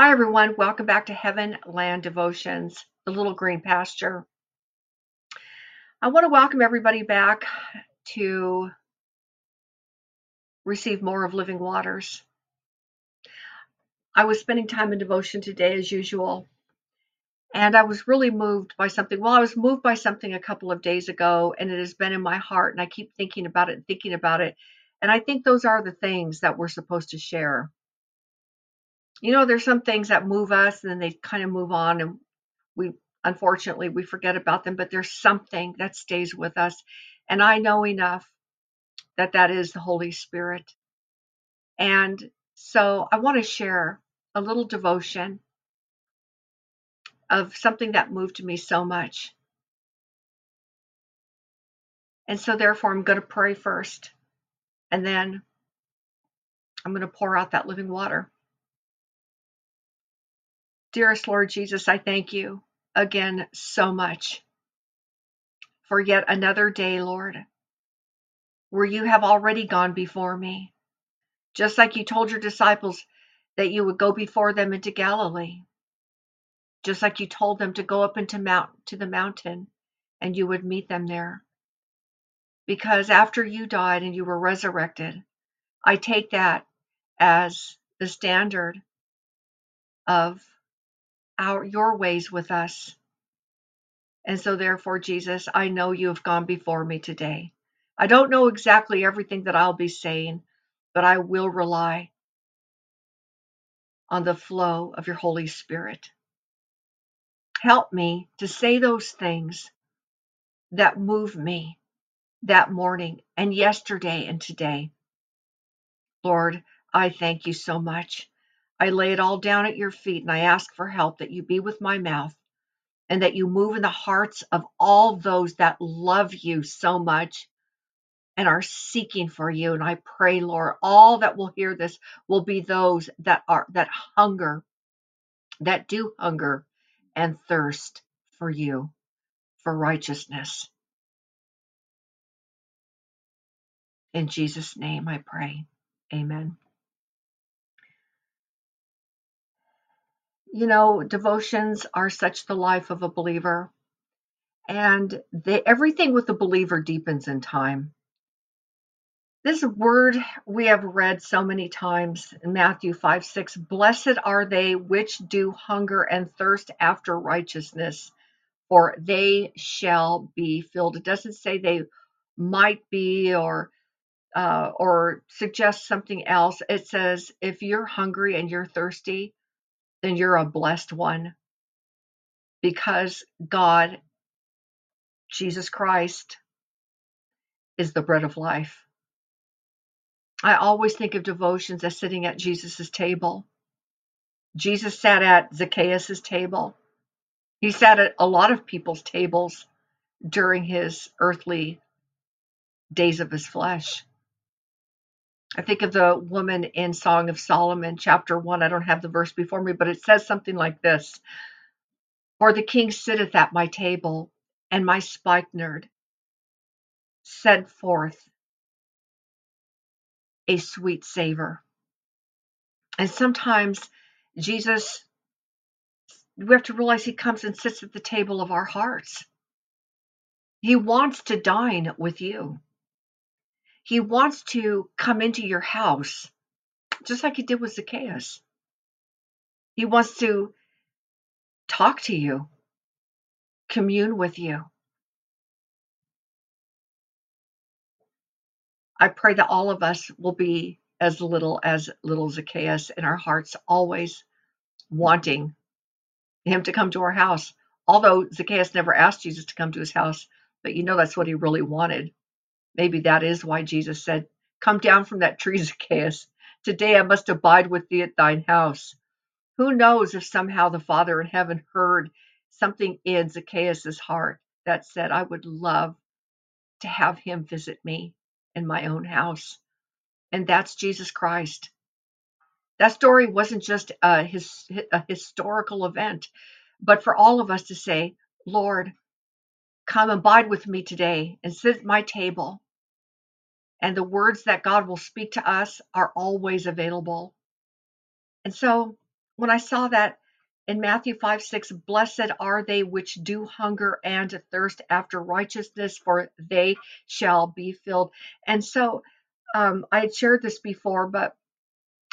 Hi, everyone. Welcome back to Heaven Land Devotions, the little green pasture. I want to welcome everybody back to receive more of living waters. I was spending time in devotion today, as usual, and I was really moved by something. Well, I was moved by something a couple of days ago, and it has been in my heart, and I keep thinking about it thinking about it. And I think those are the things that we're supposed to share you know, there's some things that move us and then they kind of move on and we unfortunately we forget about them, but there's something that stays with us. And I know enough that that is the Holy Spirit. And so I want to share a little devotion of something that moved me so much. And so therefore I'm going to pray first and then I'm going to pour out that living water. Dearest Lord Jesus, I thank you again so much for yet another day, Lord, where you have already gone before me, just like you told your disciples that you would go before them into Galilee, just like you told them to go up into mount to the mountain and you would meet them there. Because after you died and you were resurrected, I take that as the standard of our your ways with us. And so therefore, Jesus, I know you have gone before me today. I don't know exactly everything that I'll be saying, but I will rely on the flow of your Holy Spirit. Help me to say those things that move me that morning and yesterday and today. Lord, I thank you so much. I lay it all down at your feet and I ask for help that you be with my mouth and that you move in the hearts of all those that love you so much and are seeking for you. And I pray, Lord, all that will hear this will be those that are that hunger, that do hunger and thirst for you, for righteousness. In Jesus' name I pray. Amen. You know, devotions are such the life of a believer, and they, everything with the believer deepens in time. This word we have read so many times in Matthew 5 6 Blessed are they which do hunger and thirst after righteousness, for they shall be filled. It doesn't say they might be or uh, or suggest something else. It says if you're hungry and you're thirsty, then you're a blessed one because God, Jesus Christ, is the bread of life. I always think of devotions as sitting at Jesus' table. Jesus sat at Zacchaeus' table. He sat at a lot of people's tables during his earthly days of his flesh. I think of the woman in Song of Solomon, chapter 1. I don't have the verse before me, but it says something like this For the king sitteth at my table, and my spikenard set forth a sweet savor. And sometimes Jesus, we have to realize he comes and sits at the table of our hearts. He wants to dine with you. He wants to come into your house, just like he did with Zacchaeus. He wants to talk to you, commune with you. I pray that all of us will be as little as little Zacchaeus in our hearts, always wanting him to come to our house. Although Zacchaeus never asked Jesus to come to his house, but you know that's what he really wanted. Maybe that is why Jesus said, Come down from that tree, Zacchaeus. Today I must abide with thee at thine house. Who knows if somehow the Father in heaven heard something in Zacchaeus' heart that said, I would love to have him visit me in my own house. And that's Jesus Christ. That story wasn't just a, his, a historical event, but for all of us to say, Lord, come abide with me today and sit at my table. And the words that God will speak to us are always available. And so when I saw that in Matthew 5 6, blessed are they which do hunger and thirst after righteousness, for they shall be filled. And so um, I had shared this before, but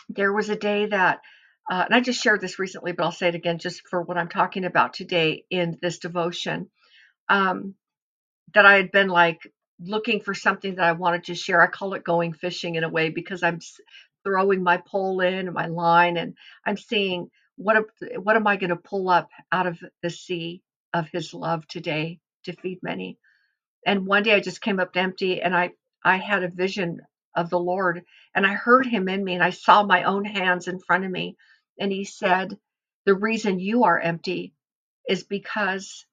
there was a day that, uh, and I just shared this recently, but I'll say it again just for what I'm talking about today in this devotion, um, that I had been like looking for something that I wanted to share. I call it going fishing in a way because I'm throwing my pole in and my line and I'm seeing what what am I going to pull up out of the sea of his love today to feed many. And one day I just came up empty and I I had a vision of the Lord and I heard him in me and I saw my own hands in front of me and he said the reason you are empty is because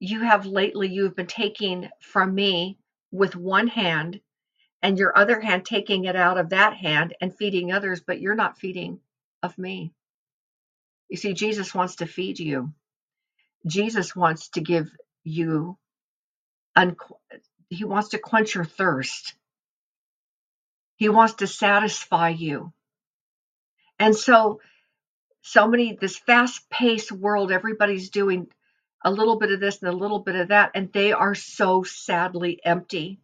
you have lately you've been taking from me with one hand and your other hand taking it out of that hand and feeding others but you're not feeding of me you see, Jesus wants to feed you. Jesus wants to give you, he wants to quench your thirst. He wants to satisfy you. And so, so many, this fast paced world, everybody's doing a little bit of this and a little bit of that, and they are so sadly empty.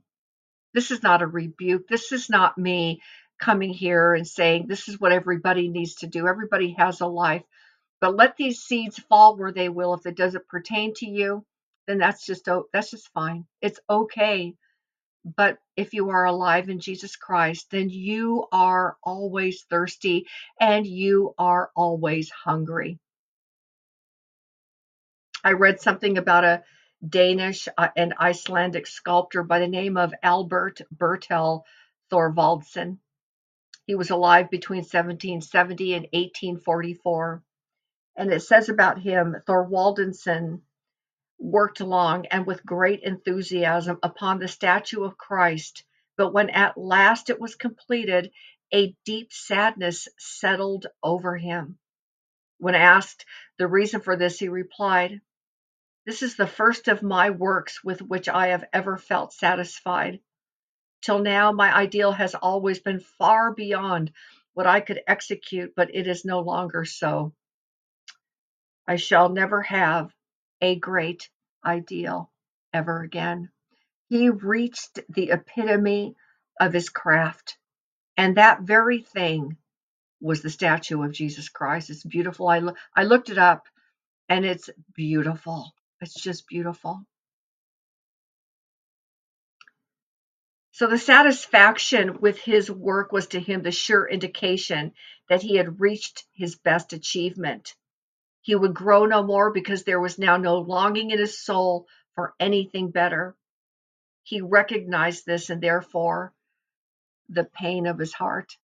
This is not a rebuke. This is not me coming here and saying this is what everybody needs to do. Everybody has a life. But let these seeds fall where they will. If it doesn't pertain to you, then that's just that's just fine. It's okay. But if you are alive in Jesus Christ, then you are always thirsty and you are always hungry. I read something about a Danish uh, and Icelandic sculptor by the name of Albert Bertel Thorvaldsen. He was alive between 1770 and 1844. And it says about him, Thorwaldsen worked long and with great enthusiasm upon the statue of Christ, but when at last it was completed, a deep sadness settled over him. When asked the reason for this, he replied, This is the first of my works with which I have ever felt satisfied. Till now, my ideal has always been far beyond what I could execute, but it is no longer so. I shall never have a great ideal ever again. He reached the epitome of his craft, and that very thing was the statue of Jesus Christ. It's beautiful. I, lo- I looked it up, and it's beautiful. It's just beautiful. So the satisfaction with his work was to him the sure indication that he had reached his best achievement. He would grow no more because there was now no longing in his soul for anything better. He recognized this and therefore the pain of his heart.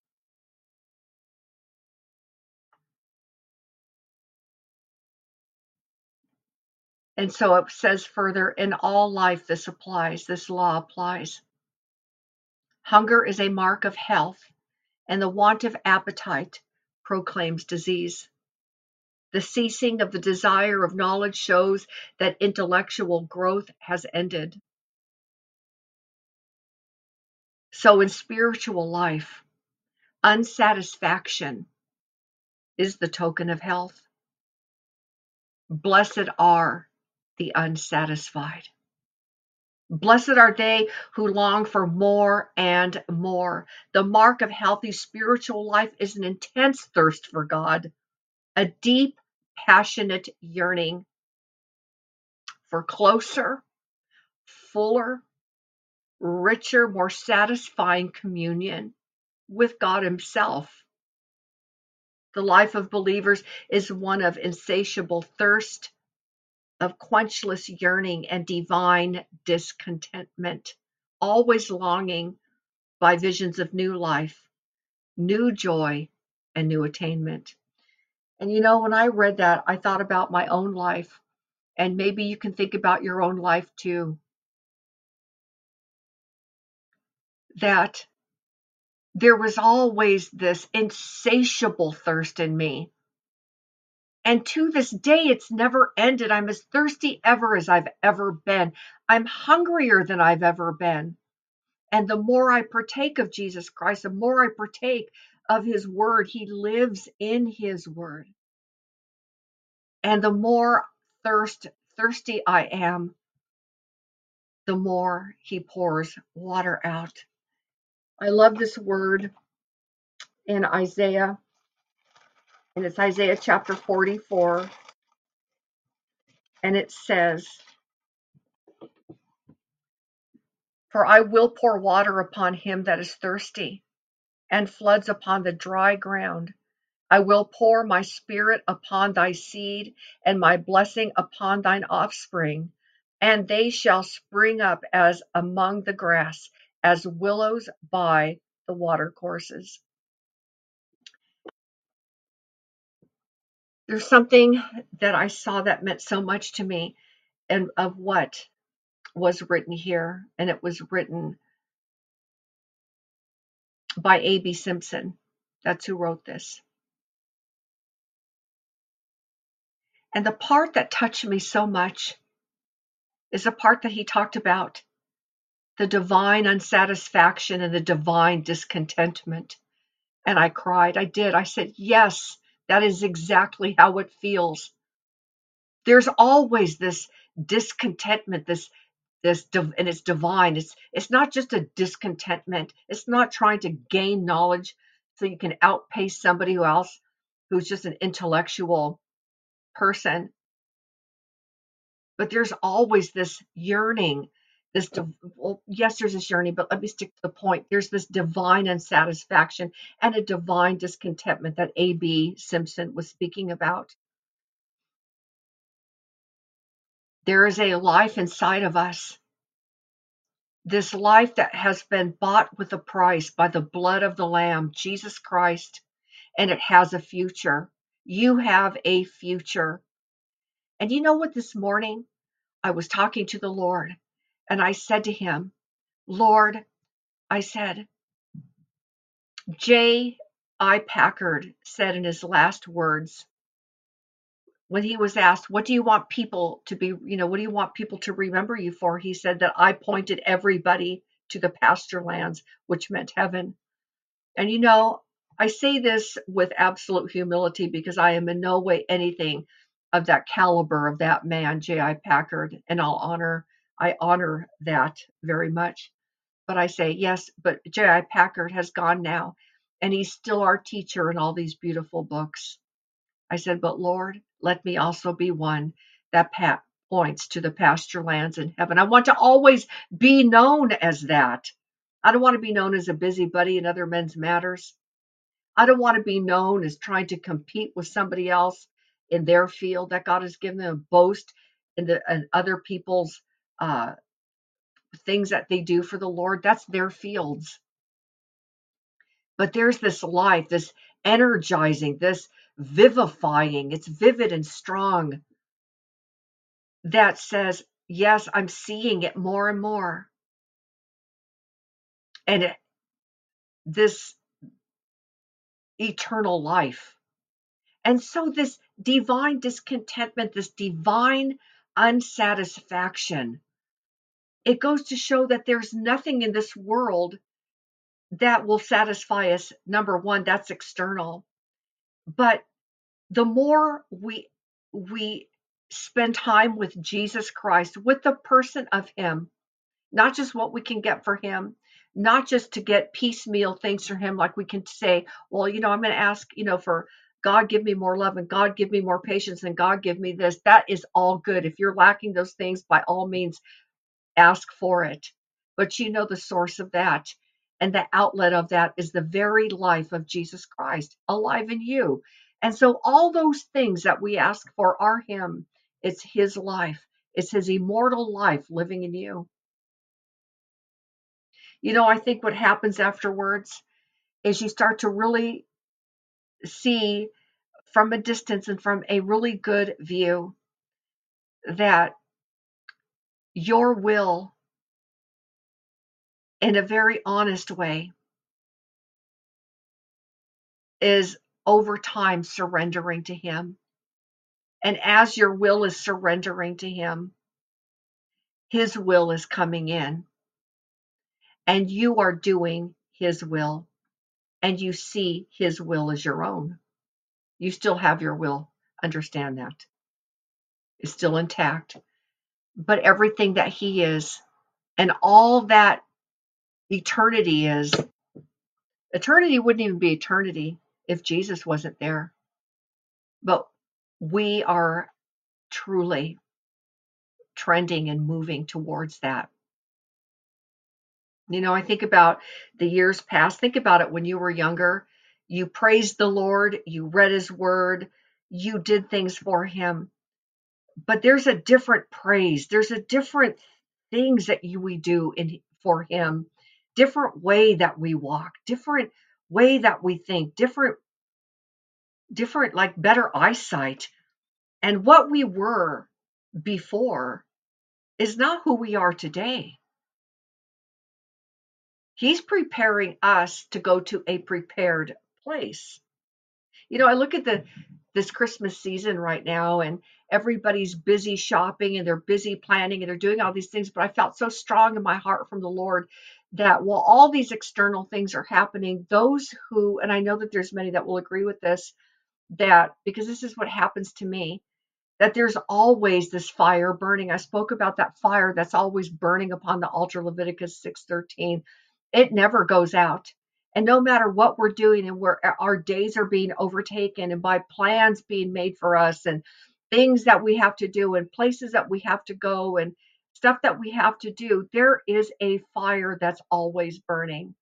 And so it says further in all life, this applies, this law applies. Hunger is a mark of health, and the want of appetite proclaims disease. The ceasing of the desire of knowledge shows that intellectual growth has ended. So, in spiritual life, unsatisfaction is the token of health. Blessed are the unsatisfied. Blessed are they who long for more and more. The mark of healthy spiritual life is an intense thirst for God, a deep passionate yearning for closer, fuller, richer, more satisfying communion with God Himself. The life of believers is one of insatiable thirst, of quenchless yearning, and divine discontentment, always longing by visions of new life, new joy, and new attainment. And you know, when I read that, I thought about my own life. And maybe you can think about your own life too. That there was always this insatiable thirst in me. And to this day, it's never ended. I'm as thirsty ever as I've ever been. I'm hungrier than I've ever been. And the more I partake of Jesus Christ, the more I partake of his word, he lives in his word. And the more thirst thirsty I am, the more he pours water out. I love this word in Isaiah, and it's Isaiah chapter 44, and it says, For I will pour water upon him that is thirsty, and floods upon the dry ground. I will pour my spirit upon thy seed, and my blessing upon thine offspring, and they shall spring up as among the grass, as willows by the watercourses. There's something that I saw that meant so much to me, and of what was written here, and it was written by A.B. Simpson. That's who wrote this. And the part that touched me so much is the part that he talked about the divine unsatisfaction and the divine discontentment. And I cried. I did. I said, Yes, that is exactly how it feels. There's always this discontentment, this this and it's divine. It's it's not just a discontentment. It's not trying to gain knowledge so you can outpace somebody who else who's just an intellectual person but there's always this yearning this well, yes there's this yearning but let me stick to the point. There's this divine unsatisfaction and a divine discontentment that A.B. Simpson was speaking about. There is a life inside of us. This life that has been bought with a price by the blood of the lamb jesus christ and it has a future. You have a future. And you know what? This morning I was talking to the Lord and I said to him, Lord, I said, J. I. Packard said in his last words, when he was asked, What do you want people to be, you know, what do you want people to remember you for? He said that I pointed everybody to the pasture lands, which meant heaven. And you know, I say this with absolute humility because I am in no way anything of that caliber of that man, J.I. Packard, and I'll honor I honor that very much. But I say yes, but J.I. Packard has gone now, and he's still our teacher in all these beautiful books. I said, but Lord, let me also be one that points to the pasture lands in heaven. I want to always be known as that. I don't want to be known as a busybody in other men's matters. I don't want to be known as trying to compete with somebody else in their field that God has given them, boast in the and other people's uh, things that they do for the Lord. That's their fields. But there's this life, this energizing, this vivifying. It's vivid and strong. That says, yes, I'm seeing it more and more. And it, this eternal life. And so this divine discontentment, this divine unsatisfaction. It goes to show that there's nothing in this world that will satisfy us. Number one, that's external. But the more we we spend time with Jesus Christ, with the person of Him, not just what we can get for Him, not just to get piecemeal things for Him, like we can say, well, you know, I'm going to ask, you know, for God give me more love and God give me more patience and God give me this. That is all good. If you're lacking those things, by all means, ask for it. But you know the source of that. And the outlet of that is the very life of Jesus Christ alive in you. And so all those things that we ask for are Him. It's His life, it's His immortal life living in you. You know, I think what happens afterwards is you start to really see from a distance and from a really good view that your will, in a very honest way, is over time surrendering to Him. And as your will is surrendering to Him, His will is coming in. And you are doing His will. And you see His will as your own. You still have your will. Understand that. It's still intact, but everything that He is and all that eternity is, eternity wouldn't even be eternity if Jesus wasn't there. But we are truly trending and moving towards that. You know, I think about the years past. Think about it when you were younger. You praised the Lord, you read His Word, you did things for Him. But there's a different praise. There's a different things that you, we do in for Him, different way that we walk, different way that we think, different, different like better eyesight. And what we were before is not who we are today. He's preparing us to go to a prepared place. You know, I look at the this Christmas season right now and everybody's busy shopping and they're busy planning and they're doing all these things, but I felt so strong in my heart from the Lord that while all these external things are happening, those who and I know that there's many that will agree with this that because this is what happens to me that there's always this fire burning. I spoke about that fire that's always burning upon the altar, Leviticus 6:13. It never goes out. And no matter what we're doing and where our days are being overtaken and by plans being made for us and things that we have to do and places that we have to go and stuff that we have to do, there is a fire that's always burning.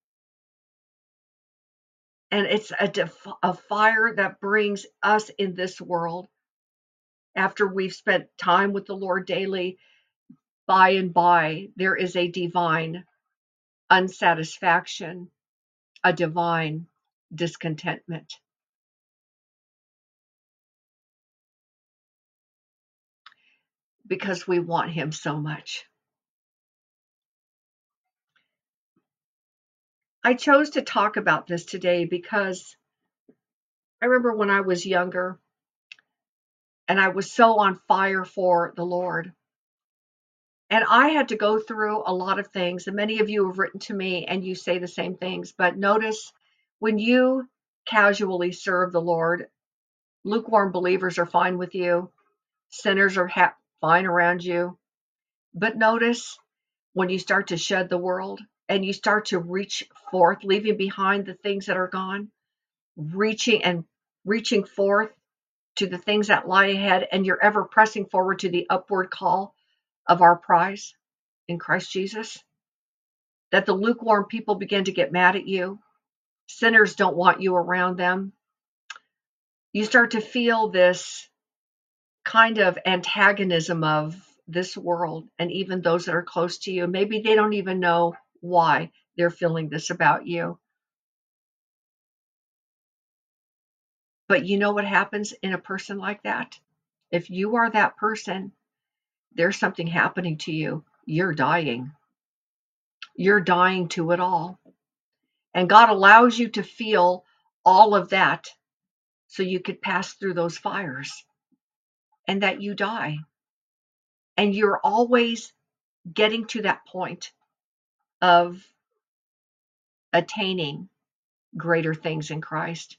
And it's a, def- a fire that brings us in this world after we've spent time with the Lord daily, by and by, there is a divine unsatisfaction, a divine discontentment. Because we want Him so much. I chose to talk about this today because I remember when I was younger and I was so on fire for the Lord. And I had to go through a lot of things, and many of you have written to me and you say the same things. But notice when you casually serve the Lord, lukewarm believers are fine with you, sinners are ha- fine around you. But notice when you start to shed the world and you start to reach forth, leaving behind the things that are gone, reaching and reaching forth to the things that lie ahead, and you're ever pressing forward to the upward call of our prize in Christ Jesus, that the lukewarm people begin to get mad at you. Sinners don't want you around them. You start to feel this kind of antagonism of this world and even those that are close to you. Maybe they don't even know why they're feeling this about you. But you know what happens in a person like that? If you are that person, there's something happening to you. You're dying. You're dying to it all. And God allows you to feel all of that so you could pass through those fires and that you die. And you're always getting to that point of attaining greater things in Christ,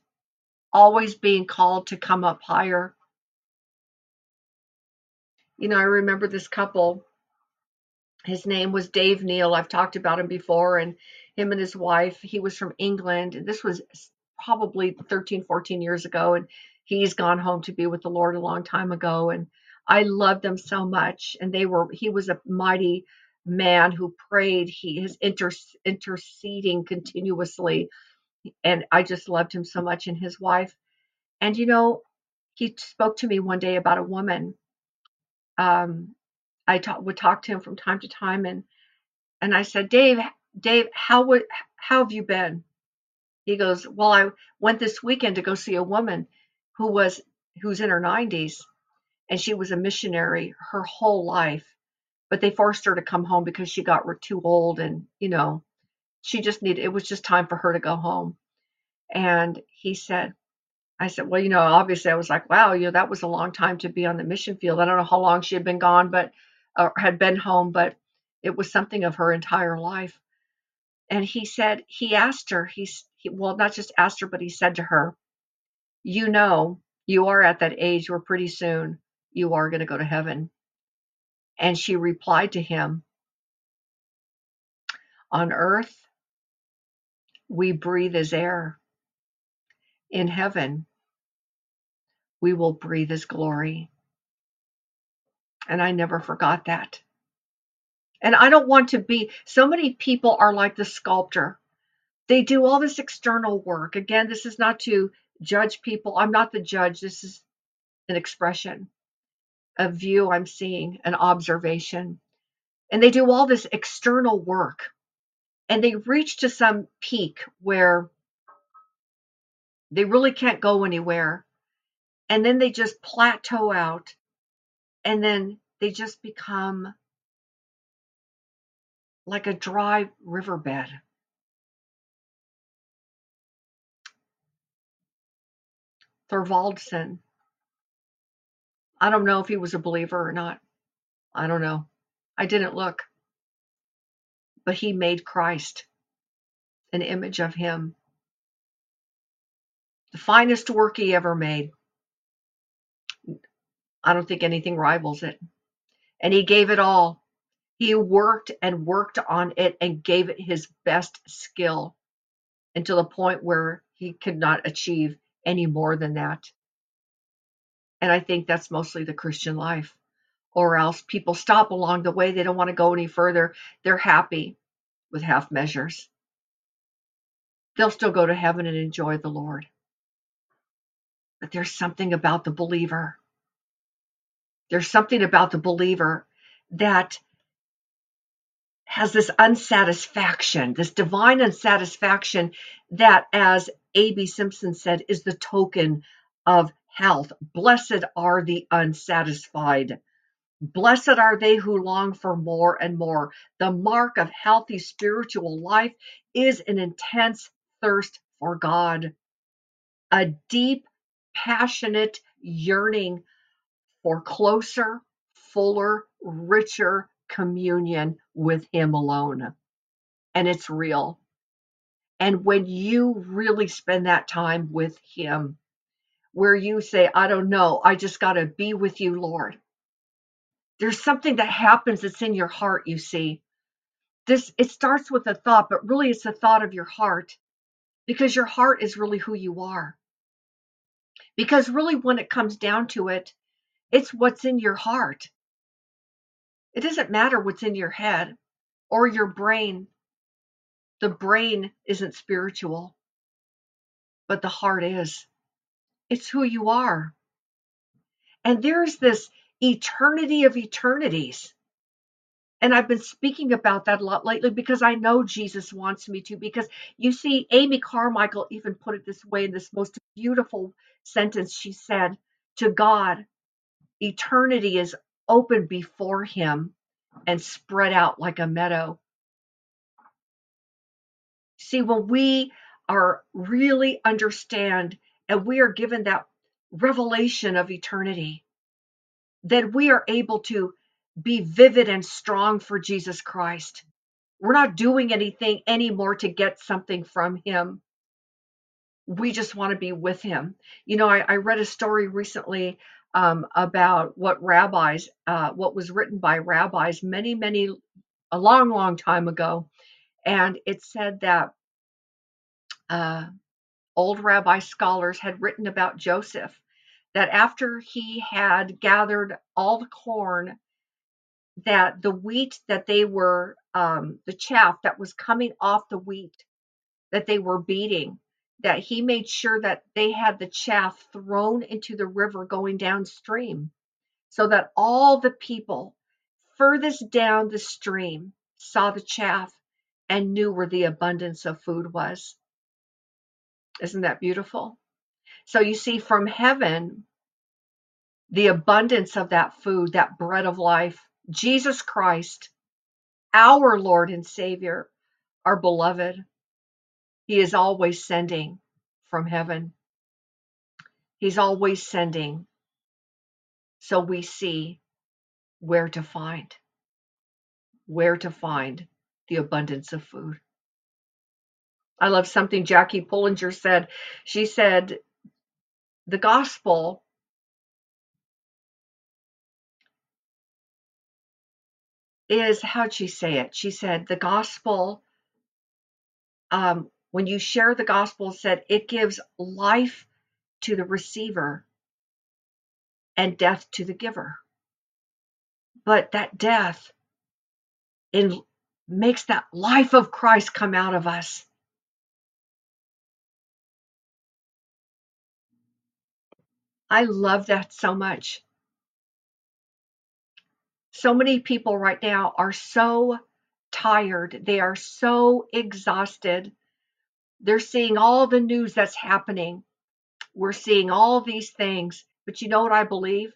always being called to come up higher. You know, I remember this couple his name was Dave Neal. I've talked about him before, and him and his wife. He was from England. And this was probably 13, 14 years ago, and he's gone home to be with the Lord a long time ago. And I loved them so much. And they were. He was a mighty man who prayed. He is inter, interceding continuously, and I just loved him so much. And his wife. And you know, he spoke to me one day about a woman. Um, I talk, would talk to him from time to time, and and I said, Dave, Dave, how would how have you been? He goes, Well, I went this weekend to go see a woman who was who's in her 90s, and she was a missionary her whole life, but they forced her to come home because she got too old, and you know, she just needed. It was just time for her to go home. And he said, I said, well, you know, obviously I was like, wow, you know, that was a long time to be on the mission field. I don't know how long she had been gone, but or had been home, but it was something of her entire life. And he said, he asked her, he's, he, well, not just asked her, but he said to her, You know, you are at that age where pretty soon you are going to go to heaven. And she replied to him, On earth, we breathe as air. In heaven, we will breathe as glory. And I never forgot that. And I don't want to be, so many people are like the sculptor. They do all this external work. Again, this is not to judge people. I'm not the judge. This is an expression, a view I'm seeing, an observation. And they do all this external work. And they reach to some peak where they really can't go anywhere and then they just plateau out and then they just become like a dry riverbed. Thorvaldsen. I don't know if he was a believer or not. I don't know. I didn't look. But he made Christ an image of him. The finest work he ever made. I don't think anything rivals it. And he gave it all. He worked and worked on it and gave it his best skill until the point where he could not achieve any more than that. And I think that's mostly the Christian life. Or else people stop along the way. They don't want to go any further. They're happy with half measures. They'll still go to heaven and enjoy the Lord. But there's something about the believer there's something about the believer that has this unsatisfaction, this divine unsatisfaction that, as A.B. Simpson said, is the token of health. Blessed are the unsatisfied. Blessed are they who long for more and more. The mark of healthy spiritual life is an intense thirst for God, a deep, passionate yearning for closer, fuller, richer communion with Him alone. And it's real. And when you really spend that time with Him, where you say, I don't know, I just got to be with you, Lord. There's something that happens that's in your heart, you see. This it starts with a thought, but really it's a thought of your heart because your heart is really who you are. Because really when it comes down to it, it's what's in your heart. It doesn't matter what's in your head or your brain. The brain isn't spiritual, but the heart is. It's who you are. And there's this eternity of eternities. And I've been speaking about that a lot lately because I know Jesus wants me to. Because you see, Amy Carmichael even put it this way in this most beautiful sentence she said to God, Eternity is open before him and spread out like a meadow. See, when we are really understand and we are given that revelation of eternity, then we are able to be vivid and strong for Jesus Christ. We're not doing anything anymore to get something from him. We just want to be with him. You know, I, I read a story recently um, about what rabbis, uh, what was written by rabbis many, many, a long, long time ago. And it said that uh, old rabbi scholars had written about Joseph, that after he had gathered all the corn, that the wheat that they were, um, the chaff that was coming off the wheat that they were beating, that he made sure that they had the chaff thrown into the river going downstream so that all the people furthest down the stream saw the chaff and knew where the abundance of food was. Isn't that beautiful? So you see, from heaven, the abundance of that food, that bread of life, Jesus Christ, our Lord and Savior, our beloved, he is always sending from heaven. He's always sending. So we see where to find, where to find the abundance of food. I love something Jackie Pullinger said. She said, The gospel is, how'd she say it? She said, The gospel um, when you share the gospel, said it gives life to the receiver and death to the giver. But that death in makes that life of Christ come out of us. I love that so much. So many people right now are so tired. They are so exhausted. They're seeing all the news that's happening. We're seeing all these things. But you know what I believe?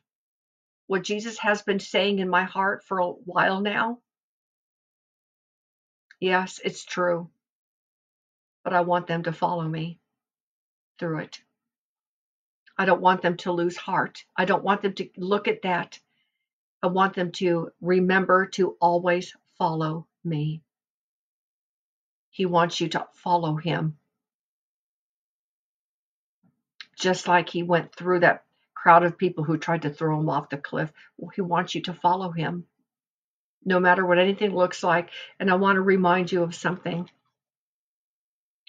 What Jesus has been saying in my heart for a while now? Yes, it's true. But I want them to follow me through it. I don't want them to lose heart. I don't want them to look at that. I want them to remember to always follow me. He wants you to follow him. Just like he went through that crowd of people who tried to throw him off the cliff. He wants you to follow him, no matter what anything looks like. And I want to remind you of something.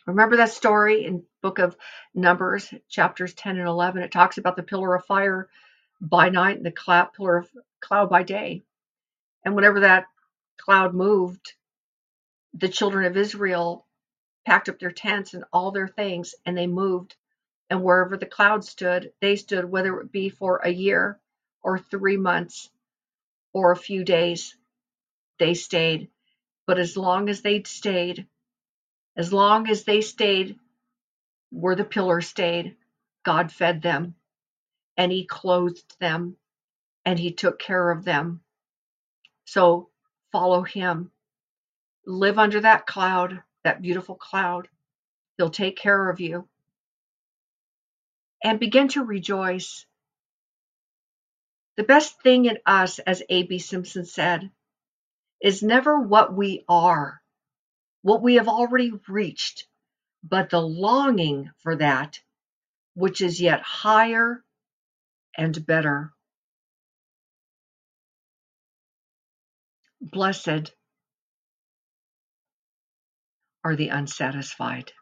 Remember that story in book of Numbers, chapters 10 and 11? It talks about the pillar of fire by night and the cloud, pillar of cloud by day. And whenever that cloud moved, the children of Israel packed up their tents and all their things and they moved. And wherever the cloud stood, they stood, whether it be for a year or three months or a few days, they stayed. But as long as they stayed, as long as they stayed where the pillar stayed, God fed them and He clothed them and He took care of them. So follow Him. Live under that cloud, that beautiful cloud. He'll take care of you. And begin to rejoice. The best thing in us, as A.B. Simpson said, is never what we are what we have already reached, but the longing for that which is yet higher and better. Blessed are the unsatisfied.